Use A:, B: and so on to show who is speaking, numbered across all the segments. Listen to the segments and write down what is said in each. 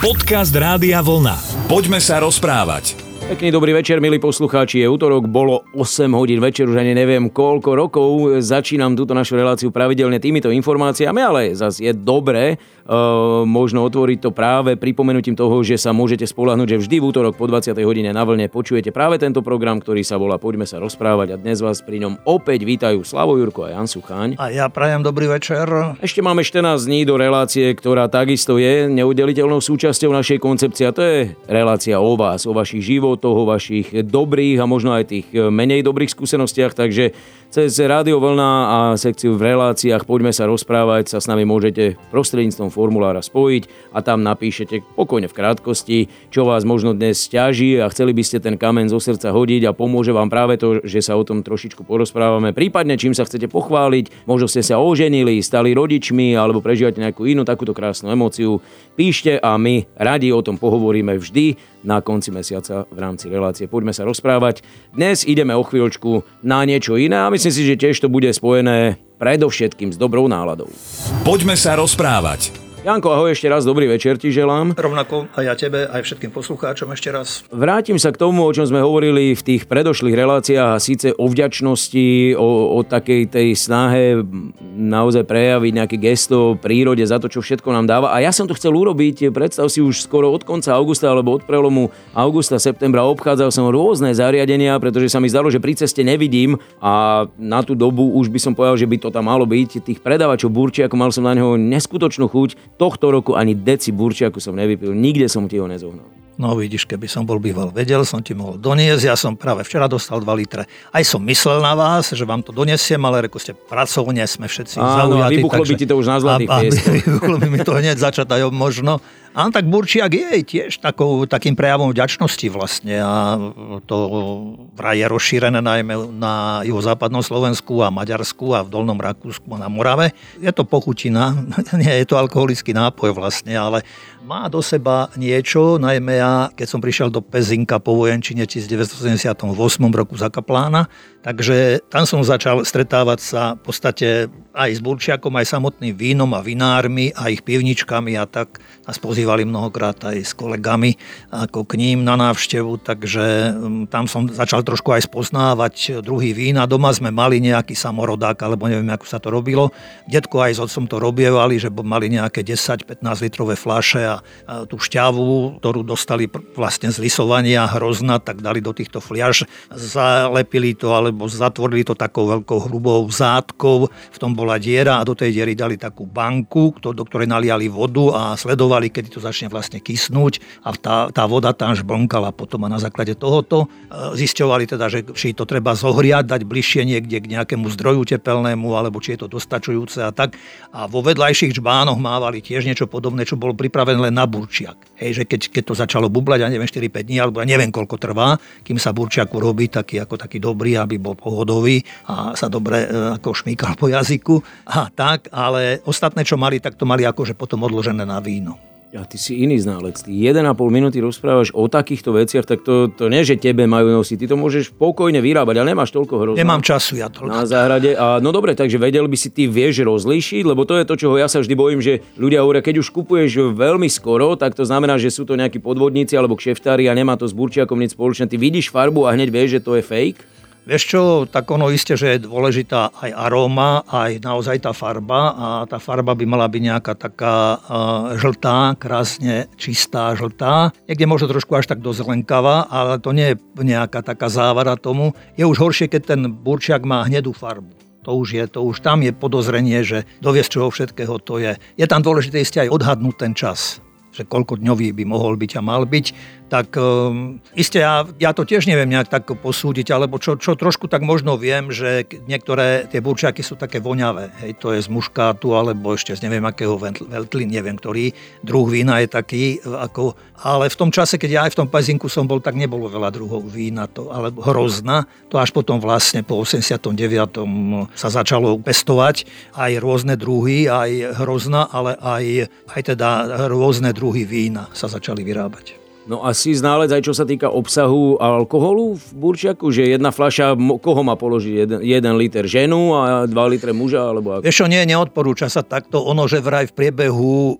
A: Podcast Rádia Vlna. Poďme sa rozprávať.
B: Pekný dobrý večer, milí poslucháči. Je útorok, bolo 8 hodín večer, už ani neviem koľko rokov. Začínam túto našu reláciu pravidelne týmito informáciami, ale zase je dobré možno otvoriť to práve pripomenutím toho, že sa môžete spolahnuť, že vždy v útorok po 20. hodine na vlne počujete práve tento program, ktorý sa volá Poďme sa rozprávať a dnes vás pri ňom opäť vítajú Slavo Jurko a Jan Sucháň.
C: A ja prajem dobrý večer.
B: Ešte máme 14 dní do relácie, ktorá takisto je neudeliteľnou súčasťou našej koncepcie a to je relácia o vás, o vašich životoch, o vašich dobrých a možno aj tých menej dobrých skúsenostiach, takže cez Rádio Vlna a sekciu v reláciách Poďme sa rozprávať sa s nami môžete prostredníctvom formulára spojiť a tam napíšete pokojne v krátkosti, čo vás možno dnes ťaží a chceli by ste ten kamen zo srdca hodiť a pomôže vám práve to, že sa o tom trošičku porozprávame. Prípadne čím sa chcete pochváliť, možno ste sa oženili, stali rodičmi alebo prežívate nejakú inú takúto krásnu emóciu, píšte a my radi o tom pohovoríme vždy na konci mesiaca v rámci relácie. Poďme sa rozprávať. Dnes ideme o chvíľočku na niečo iné a myslím si, že tiež to bude spojené predovšetkým s dobrou náladou.
A: Poďme sa rozprávať.
B: Janko, ahoj, ešte raz dobrý večer ti želám.
C: Rovnako aj ja tebe, aj všetkým poslucháčom ešte raz.
B: Vrátim sa k tomu, o čom sme hovorili v tých predošlých reláciách a síce o vďačnosti, o, o takej tej snahe naozaj prejaviť nejaké gesto prírode za to, čo všetko nám dáva. A ja som to chcel urobiť, predstav si už skoro od konca augusta alebo od prelomu augusta, septembra obchádzal som rôzne zariadenia, pretože sa mi zdalo, že pri ceste nevidím a na tú dobu už by som povedal, že by to tam malo byť. Tých predávačov burči, ako mal som na neho neskutočnú chuť tohto roku ani deci burčiaku som nevypil, nikde som ti ho nezohnal.
C: No vidíš, keby som bol býval vedel, som ti mohol doniesť. Ja som práve včera dostal 2 litre. Aj som myslel na vás, že vám to donesiem, ale reko ste pracovne, sme všetci
B: Áno,
C: zaujatí.
B: a vybuchlo by ti to už na zlatých
C: a, a,
B: pieskoch.
C: Vybuchlo by mi to hneď začať aj možno. A tak Burčiak je tiež takou, takým prejavom vďačnosti vlastne a to vraj je rozšírené najmä na juhozápadnom Slovensku a Maďarsku a v Dolnom Rakúsku a na Morave. Je to pochutina, nie je to alkoholický nápoj vlastne, ale má do seba niečo, najmä ja, keď som prišiel do Pezinka po vojenčine 1978 roku za kaplána, takže tam som začal stretávať sa v podstate aj s Burčiakom, aj samotným vínom a vinármi a ich pivničkami a tak nás pozývali mnohokrát aj s kolegami ako k ním na návštevu, takže mm, tam som začal trošku aj spoznávať druhý vína. Doma sme mali nejaký samorodák, alebo neviem, ako sa to robilo. Detko aj s otcom to robievali, že mali nejaké 10-15 litrové fľaše a, a tú šťavu, ktorú dostali vlastne z lisovania hrozna, tak dali do týchto fľaš, zalepili to alebo zatvorili to takou veľkou hrubou zátkou. V tom bola diera a do tej diery dali takú banku, do ktorej naliali vodu a sledovali, kedy to začne vlastne kysnúť a tá, tá voda tam žblnkala potom a na základe tohoto e, zisťovali teda, že či to treba zohriať, dať bližšie niekde k nejakému zdroju tepelnému alebo či je to dostačujúce a tak. A vo vedľajších žbánoch mávali tiež niečo podobné, čo bolo pripravené len na burčiak. Hej, že keď, keď to začalo bublať, ja neviem, 4-5 dní, alebo ja neviem, koľko trvá, kým sa burčiak urobí taký ako taký dobrý, aby bol pohodový a sa dobre e, ako šmíkal po jazyku a tak, ale ostatné, čo mali, tak to mali akože potom odložené na víno.
B: Ja, ty si iný znalec. Ty 1,5 minúty rozprávaš o takýchto veciach, tak to, to nie, že tebe majú nosiť. Ty to môžeš pokojne vyrábať, ale nemáš toľko hrozná.
C: Nemám času ja toľko.
B: Na záhrade. A, no dobre, takže vedel by si ty vieš rozlíšiť, lebo to je to, čoho ja sa vždy bojím, že ľudia hovoria, keď už kupuješ veľmi skoro, tak to znamená, že sú to nejakí podvodníci alebo kšeftári a nemá to s burčiakom nič spoločné. Ty vidíš farbu a hneď vieš, že to je fake?
C: Vieš čo, tak ono isté, že je dôležitá aj aróma, aj naozaj tá farba a tá farba by mala byť nejaká taká uh, žltá, krásne čistá žltá. Niekde možno trošku až tak dozelenkavá, ale to nie je nejaká taká závara tomu. Je už horšie, keď ten burčiak má hnedú farbu. To už je, to už tam je podozrenie, že doviesť čoho všetkého to je. Je tam dôležité isté aj odhadnúť ten čas že koľko dňový by mohol byť a mal byť tak um, iste ja, ja to tiež neviem nejak tak posúdiť, alebo čo, čo trošku tak možno viem, že niektoré tie burčiaky sú také voňavé. Hej, to je z muškátu, alebo ešte z neviem akého veltlin, neviem ktorý druh vína je taký, ako, ale v tom čase, keď ja aj v tom pezinku som bol, tak nebolo veľa druhov vína, to, alebo hrozna. To až potom vlastne po 89. sa začalo pestovať aj rôzne druhy, aj hrozna, ale aj, aj teda rôzne druhy vína sa začali vyrábať.
B: No a si ználec aj čo sa týka obsahu alkoholu v burčiaku, že jedna fľaša, koho má položiť? Jeden, jeden liter ženu a dva litre muža? Alebo ako?
C: Vieš čo, nie, neodporúča sa takto. Ono, že vraj v priebehu e,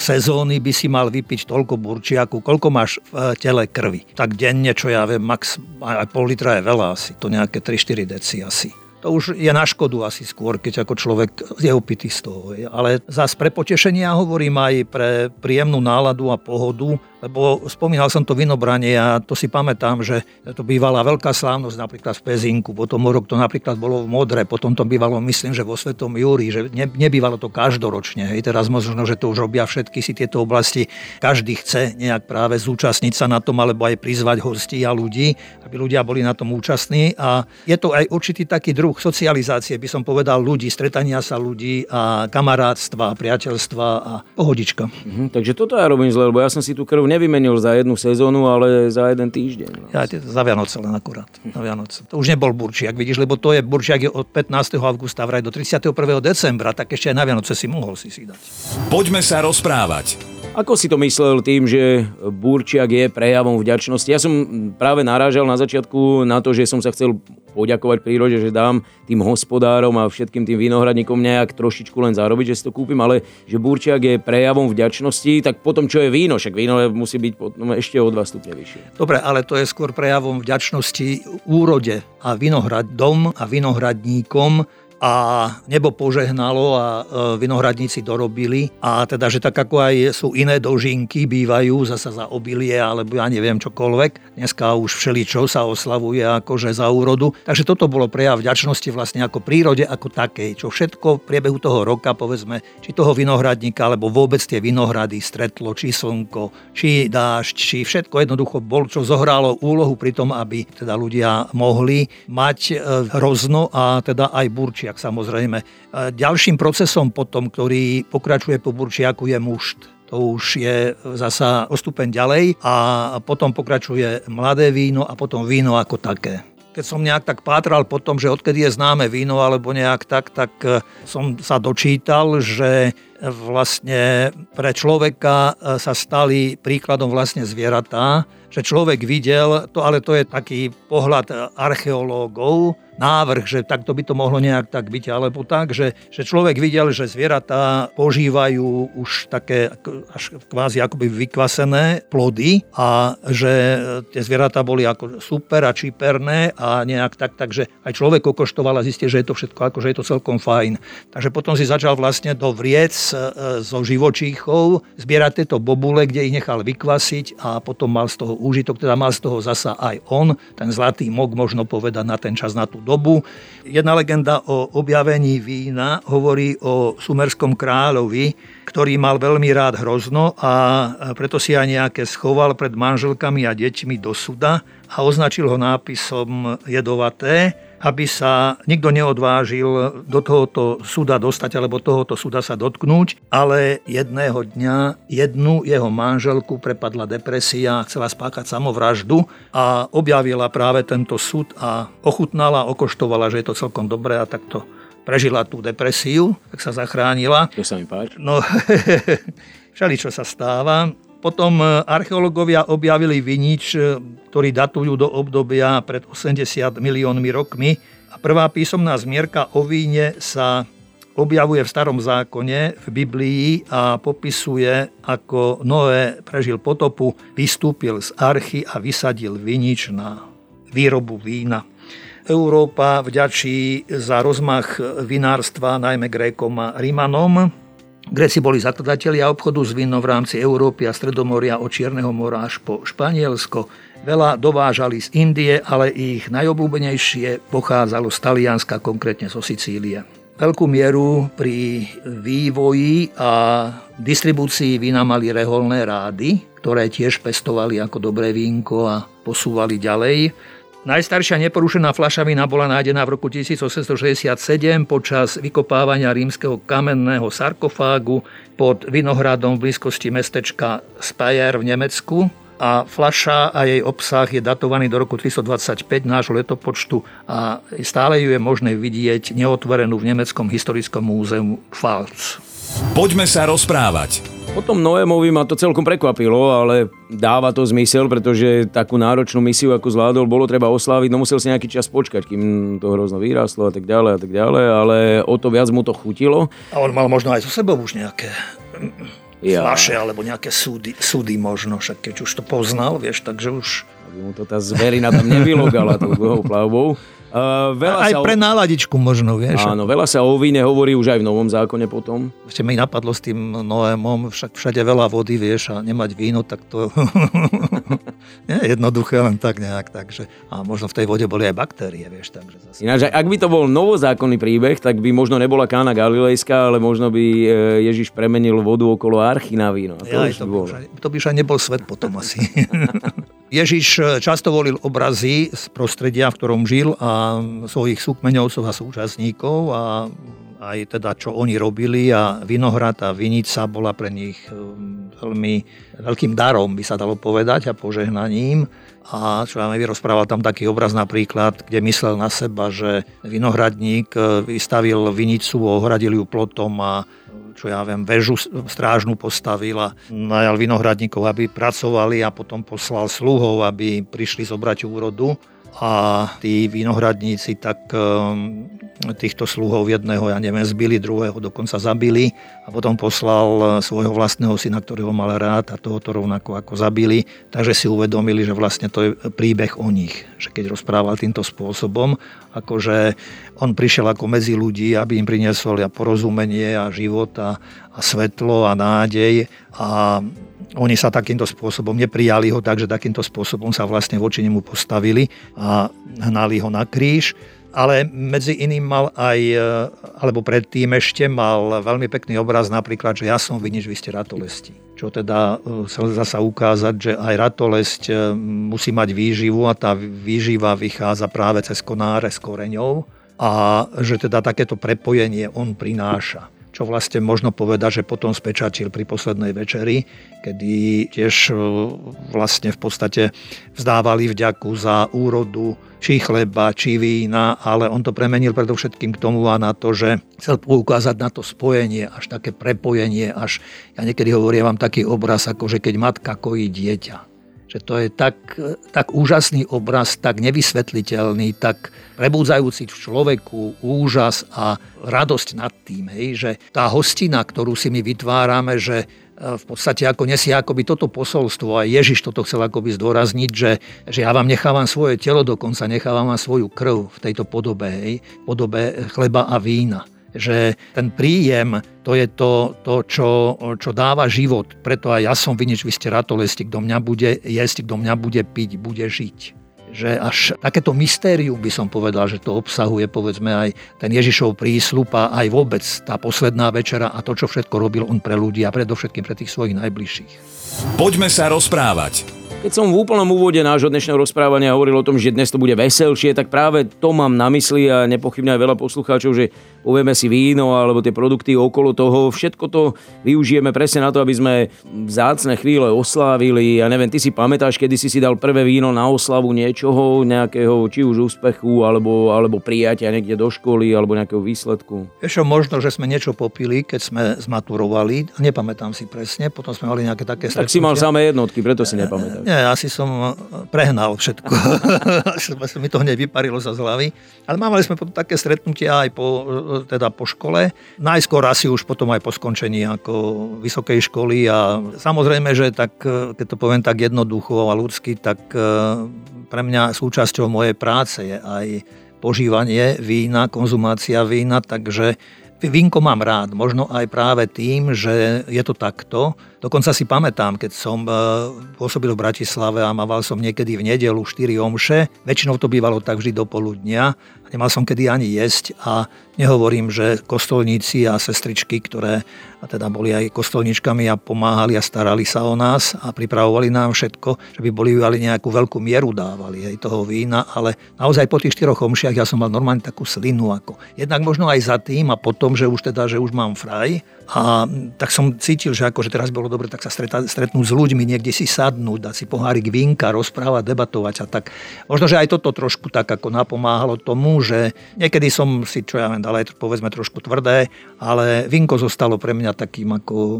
C: sezóny by si mal vypiť toľko burčiaku, koľko máš v e, tele krvi. Tak denne, čo ja viem, max aj pol litra je veľa asi, to nejaké 3-4 deci asi to už je na škodu asi skôr, keď ako človek je opitý z toho. Ale zase pre potešenie ja hovorím aj pre príjemnú náladu a pohodu, lebo spomínal som to vinobranie a to si pamätám, že to bývala veľká slávnosť napríklad v Pezinku, potom rok to napríklad bolo v Modre, potom to bývalo, myslím, že vo Svetom Júri, že ne, nebývalo to každoročne. Hej. Teraz možno, že to už robia všetky si tieto oblasti. Každý chce nejak práve zúčastniť sa na tom, alebo aj prizvať hostí a ľudí, aby ľudia boli na tom účastní. A je to aj určitý taký druh socializácie, by som povedal, ľudí, stretania sa ľudí a kamarátstva, priateľstva a pohodička.
B: Mhm, takže toto ja robím zle, lebo ja som si tú krv nevymenil za jednu sezónu, ale za jeden týždeň. No.
C: Ja, za Vianoce len akurát. Na Vianoce. To už nebol Burčiak, vidíš, lebo to je Burčiak je od 15. augusta vraj do 31. decembra, tak ešte aj na Vianoce si mohol si si dať.
A: Poďme sa rozprávať.
B: Ako si to myslel tým, že Burčiak je prejavom vďačnosti? Ja som práve narážal na začiatku na to, že som sa chcel poďakovať prírode, že dám tým hospodárom a všetkým tým vinohradníkom nejak trošičku len zarobiť, že si to kúpim, ale že Burčiak je prejavom vďačnosti, tak potom čo je víno? Však víno musí byť potom ešte o 2 stupne vyššie.
C: Dobre, ale to je skôr prejavom vďačnosti úrode a vinohradom a vinohradníkom, a nebo požehnalo a e, vinohradníci dorobili. A teda, že tak ako aj sú iné dožinky, bývajú zasa za obilie alebo ja neviem čokoľvek. Dneska už všeličo sa oslavuje akože za úrodu. Takže toto bolo prejav vďačnosti vlastne ako prírode ako takej, čo všetko v priebehu toho roka, povedzme, či toho vinohradníka, alebo vôbec tie vinohrady stretlo, či slnko, či dážď, či všetko jednoducho bol, čo zohralo úlohu pri tom, aby teda ľudia mohli mať e, hrozno a teda aj burčia Burčiak samozrejme. Ďalším procesom potom, ktorý pokračuje po Burčiaku je mušt to už je zasa o stupeň ďalej a potom pokračuje mladé víno a potom víno ako také. Keď som nejak tak pátral po tom, že odkedy je známe víno alebo nejak tak, tak e, som sa dočítal, že vlastne pre človeka e, sa stali príkladom vlastne zvieratá, že človek videl, to, ale to je taký pohľad archeológov, návrh, že takto by to mohlo nejak tak byť, alebo tak, že, že človek videl, že zvieratá požívajú už také až kvázi akoby vykvasené plody a že tie zvieratá boli ako super a čiperné a nejak tak, takže aj človek okoštoval a zistil, že je to všetko, ako, že je to celkom fajn. Takže potom si začal vlastne do vriec e, zo živočíchov zbierať tieto bobule, kde ich nechal vykvasiť a potom mal z toho úžitok, teda mal z toho zasa aj on, ten zlatý mok možno povedať na ten čas, na tú dobu. Jedna legenda o objavení vína hovorí o sumerskom kráľovi, ktorý mal veľmi rád hrozno a preto si aj nejaké schoval pred manželkami a deťmi do suda a označil ho nápisom jedovaté aby sa nikto neodvážil do tohoto súda dostať alebo tohoto súda sa dotknúť, ale jedného dňa jednu jeho manželku prepadla depresia, chcela spáchať samovraždu a objavila práve tento súd a ochutnala, okoštovala, že je to celkom dobré a takto prežila tú depresiu, tak sa zachránila.
B: To sa mi páči.
C: No, čo sa stáva. Potom e, archeológovia objavili vinič, e, ktorý datujú do obdobia pred 80 miliónmi rokmi. A prvá písomná zmierka o víne sa objavuje v starom zákone, v Biblii a popisuje, ako Noé prežil potopu, vystúpil z archy a vysadil vinič na výrobu vína. Európa vďačí za rozmach vinárstva najmä Grékom a Rímanom, Gréci boli zakladatelia obchodu s vínom v rámci Európy a Stredomoria od Čierneho mora až po Španielsko. Veľa dovážali z Indie, ale ich najobľúbenejšie pochádzalo z Talianska, konkrétne zo Sicílie. Veľkú mieru pri vývoji a distribúcii vína mali reholné rády, ktoré tiež pestovali ako dobré vínko a posúvali ďalej. Najstaršia neporušená fľaša vína bola nájdená v roku 1867 počas vykopávania rímskeho kamenného sarkofágu pod Vinohradom v blízkosti mestečka Speyer v Nemecku a fľaša a jej obsah je datovaný do roku 325 nášho letopočtu a stále ju je možné vidieť neotvorenú v Nemeckom historickom múzeu Pfalz.
A: Poďme sa rozprávať.
B: Potom Noémovi ma to celkom prekvapilo, ale dáva to zmysel, pretože takú náročnú misiu, ako zvládol, bolo treba osláviť, no musel si nejaký čas počkať, kým to hrozno vyrastlo a tak ďalej a tak ďalej, ale o to viac mu to chutilo.
C: A on mal možno aj so sebou už nejaké ja. flaše alebo nejaké súdy, súdy možno, však keď už to poznal, vieš, takže už...
B: Aby mu to tá zverina tam nevylogala tou dlhou plavbou.
C: Uh, veľa aj sa pre náladičku možno, vieš.
B: Áno, veľa sa o víne hovorí už aj v novom zákone potom.
C: Ešte mi napadlo s tým Noémom, však všade veľa vody, vieš, a nemať víno, tak to nie jednoduché len tak nejak. Takže, a možno v tej vode boli aj baktérie, vieš. Takže
B: zase... Ináč, ak by to bol novozákonný príbeh, tak by možno nebola kána galilejská, ale možno by e, Ježiš premenil vodu okolo archy na víno. To, ja,
C: to, by už aj, to by už aj nebol svet potom asi. Ježiš e, často volil obrazy z prostredia, v ktorom žil a svojich súkmeňovcov a súčasníkov a aj teda čo oni robili a vinohrad a vinica bola pre nich um, veľmi veľkým darom, by sa dalo povedať, a požehnaním. A čo ja vyrozprával tam taký obraz napríklad, kde myslel na seba, že vinohradník e, vystavil vinicu, ohradil ju plotom a čo ja viem, väžu strážnu postavil a najal vinohradníkov, aby pracovali a potom poslal sluhov, aby prišli zobrať úrodu a tí vinohradníci tak um, týchto sluhov jedného, ja neviem, zbili, druhého dokonca zabili a potom poslal uh, svojho vlastného syna, ktorého mal rád a tohoto rovnako ako zabili. Takže si uvedomili, že vlastne to je príbeh o nich. Že keď rozprával týmto spôsobom, akože on prišiel ako medzi ľudí, aby im priniesol ja porozumenie a život a, a svetlo a nádej a oni sa takýmto spôsobom neprijali ho, takže takýmto spôsobom sa vlastne voči nemu postavili a hnali ho na kríž. Ale medzi iným mal aj, e, alebo predtým ešte mal veľmi pekný obraz napríklad, že ja som vinič, vy ste ratolesti. Čo teda e, chcel zasa ukázať, že aj ratolesť e, musí mať výživu a tá výživa vychádza práve cez konáre s koreňou a že teda takéto prepojenie on prináša čo vlastne možno povedať, že potom spečatil pri poslednej večeri, kedy tiež e, vlastne v podstate vzdávali vďaku za úrodu či chleba, či vína, ale on to premenil predovšetkým k tomu a na to, že chcel poukázať na to spojenie, až také prepojenie, až ja niekedy hovorím vám taký obraz, ako že keď matka kojí dieťa že to je tak, tak úžasný obraz, tak nevysvetliteľný, tak prebudzajúci v človeku úžas a radosť nad tým, hej, že tá hostina, ktorú si my vytvárame, že e, v podstate ako nesie akoby toto posolstvo a Ježiš toto chcel akoby zdôrazniť, že, že ja vám nechávam svoje telo, dokonca nechávam vám svoju krv v tejto podobe, hej, podobe chleba a vína že ten príjem to je to, to čo, čo dáva život. Preto aj ja som vinič, vy ste ratolesti, kto mňa bude jesť, kto mňa bude piť, bude žiť že až takéto mystérium by som povedal, že to obsahuje povedzme aj ten Ježišov prísľub a aj vôbec tá posledná večera a to, čo všetko robil on pre ľudí a predovšetkým pre tých svojich najbližších.
A: Poďme sa rozprávať.
B: Keď som v úplnom úvode nášho dnešného rozprávania hovoril o tom, že dnes to bude veselšie, tak práve to mám na mysli a nepochybne aj veľa poslucháčov, že povieme si víno alebo tie produkty okolo toho. Všetko to využijeme presne na to, aby sme vzácne chvíle oslávili. Ja neviem, ty si pamätáš, kedy si si dal prvé víno na oslavu niečoho, nejakého či už úspechu alebo, alebo prijatia niekde do školy alebo nejakého výsledku?
C: Ešte možno, že sme niečo popili, keď sme zmaturovali. Nepamätám si presne, potom sme mali nejaké také
B: Tak si mal samé jednotky, preto si nepamätáš.
C: Nie, asi som eh, prehnal všetko. mi to hneď vyparilo sa z hlavy. Ale mávali sme potom také stretnutia aj po, eh, teda po škole. Najskôr asi už potom aj po skončení ako vysokej školy a samozrejme, že tak, eh, keď to poviem tak jednoducho a ľudsky, tak pre mňa súčasťou mojej práce je aj požívanie vína, konzumácia vína, takže Vínko mám rád, možno aj práve tým, že je to takto. Dokonca si pamätám, keď som e, pôsobil v Bratislave a mával som niekedy v nedelu 4 omše, väčšinou to bývalo tak vždy do poludnia, nemal som kedy ani jesť a nehovorím, že kostolníci a sestričky, ktoré teda boli aj kostolničkami a pomáhali a starali sa o nás a pripravovali nám všetko, že by boli ale nejakú veľkú mieru dávali aj toho vína, ale naozaj po tých štyroch omšiach ja som mal normálne takú slinu ako. Jednak možno aj za tým a potom, že už teda, že už mám fraj a tak som cítil, že akože teraz bolo dobre tak sa stretnúť s ľuďmi, niekde si sadnúť, dať si pohárik vínka, rozprávať, debatovať a tak. Možno, že aj toto trošku tak ako napomáhalo tomu, že niekedy som si, čo ja viem, dal aj povedzme trošku tvrdé, ale vínko zostalo pre mňa takým ako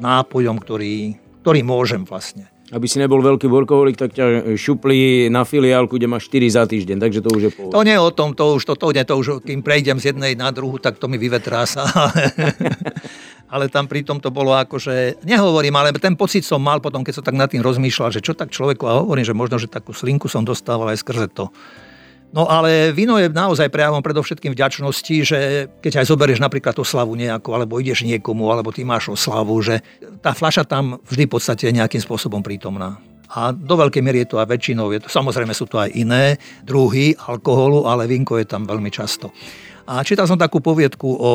C: nápojom, ktorý, ktorý môžem vlastne.
B: Aby si nebol veľký workoholik, tak ťa šupli na filiálku, kde máš 4 za týždeň, takže to už je
C: pohľad. To nie o tom, to už, to, to, nie, to už, kým prejdem z jednej na druhú, tak to mi vyvetrá sa. ale tam pritom to bolo ako, že nehovorím, ale ten pocit som mal potom, keď som tak nad tým rozmýšľal, že čo tak človeku, a hovorím, že možno, že takú slinku som dostával aj skrze to. No ale víno je naozaj prejavom predovšetkým vďačnosti, že keď aj zoberieš napríklad oslavu nejakú, alebo ideš niekomu, alebo ty máš oslavu, že tá fľaša tam vždy v podstate nejakým spôsobom prítomná. A do veľkej miery je to aj väčšinou, je to, samozrejme sú to aj iné druhy alkoholu, ale vínko je tam veľmi často. A čítal som takú poviedku o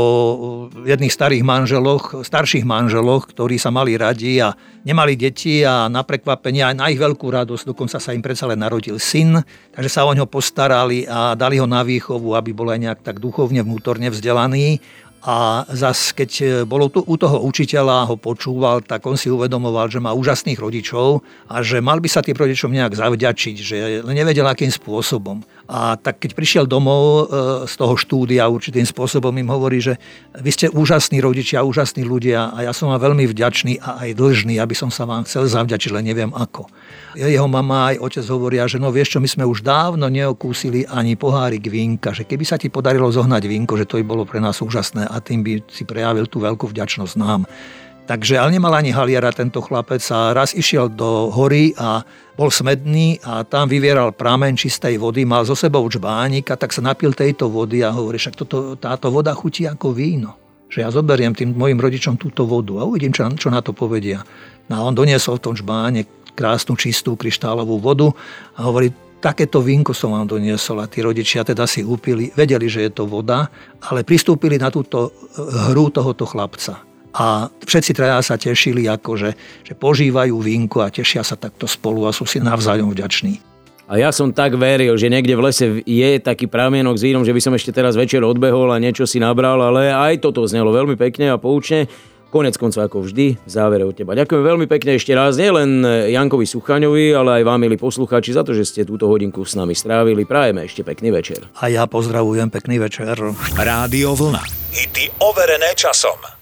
C: jedných starých manželoch, starších manželoch, ktorí sa mali radi a nemali deti a na prekvapenie aj na ich veľkú radosť, dokonca sa im predsa len narodil syn, takže sa o ňo postarali a dali ho na výchovu, aby bol aj nejak tak duchovne, vnútorne vzdelaný a zas, keď e, bolo tu, u toho učiteľa, ho počúval, tak on si uvedomoval, že má úžasných rodičov a že mal by sa tým rodičom nejak zavďačiť, že nevedel akým spôsobom. A tak keď prišiel domov e, z toho štúdia určitým spôsobom im hovorí, že vy ste úžasní rodičia, úžasní ľudia a ja som vám veľmi vďačný a aj dlžný, aby som sa vám chcel zavďačiť, len neviem ako. Jeho mama aj otec hovoria, že no vieš čo, my sme už dávno neokúsili ani pohárik vínka, že keby sa ti podarilo zohnať vínko, že to by bolo pre nás úžasné a tým by si prejavil tú veľkú vďačnosť nám. Takže ale nemal ani haliera tento chlapec a raz išiel do hory a bol smedný a tam vyvieral pramen čistej vody, mal zo sebou čbánik a tak sa napil tejto vody a hovorí, však toto, táto voda chutí ako víno. Že ja zoberiem tým mojim rodičom túto vodu a uvidím, čo, čo na to povedia. No a on doniesol v tom čbáne krásnu, čistú kryštálovú vodu a hovorí, takéto vínko som vám doniesol a tí rodičia teda si upili, vedeli, že je to voda, ale pristúpili na túto eh, hru tohoto chlapca. A všetci traja sa tešili, ako že, že požívajú vínko a tešia sa takto spolu a sú si navzájom vďační.
B: A ja som tak veril, že niekde v lese je taký pramienok s vínom, že by som ešte teraz večer odbehol a niečo si nabral, ale aj toto znelo veľmi pekne a poučne. Konec koncov ako vždy, v závere od teba. Ďakujem veľmi pekne ešte raz, nielen Jankovi Suchaňovi, ale aj vám, milí poslucháči, za to, že ste túto hodinku s nami strávili. Prajeme ešte pekný večer.
C: A ja pozdravujem, pekný večer.
A: Rádio Vlna. Hity overené časom.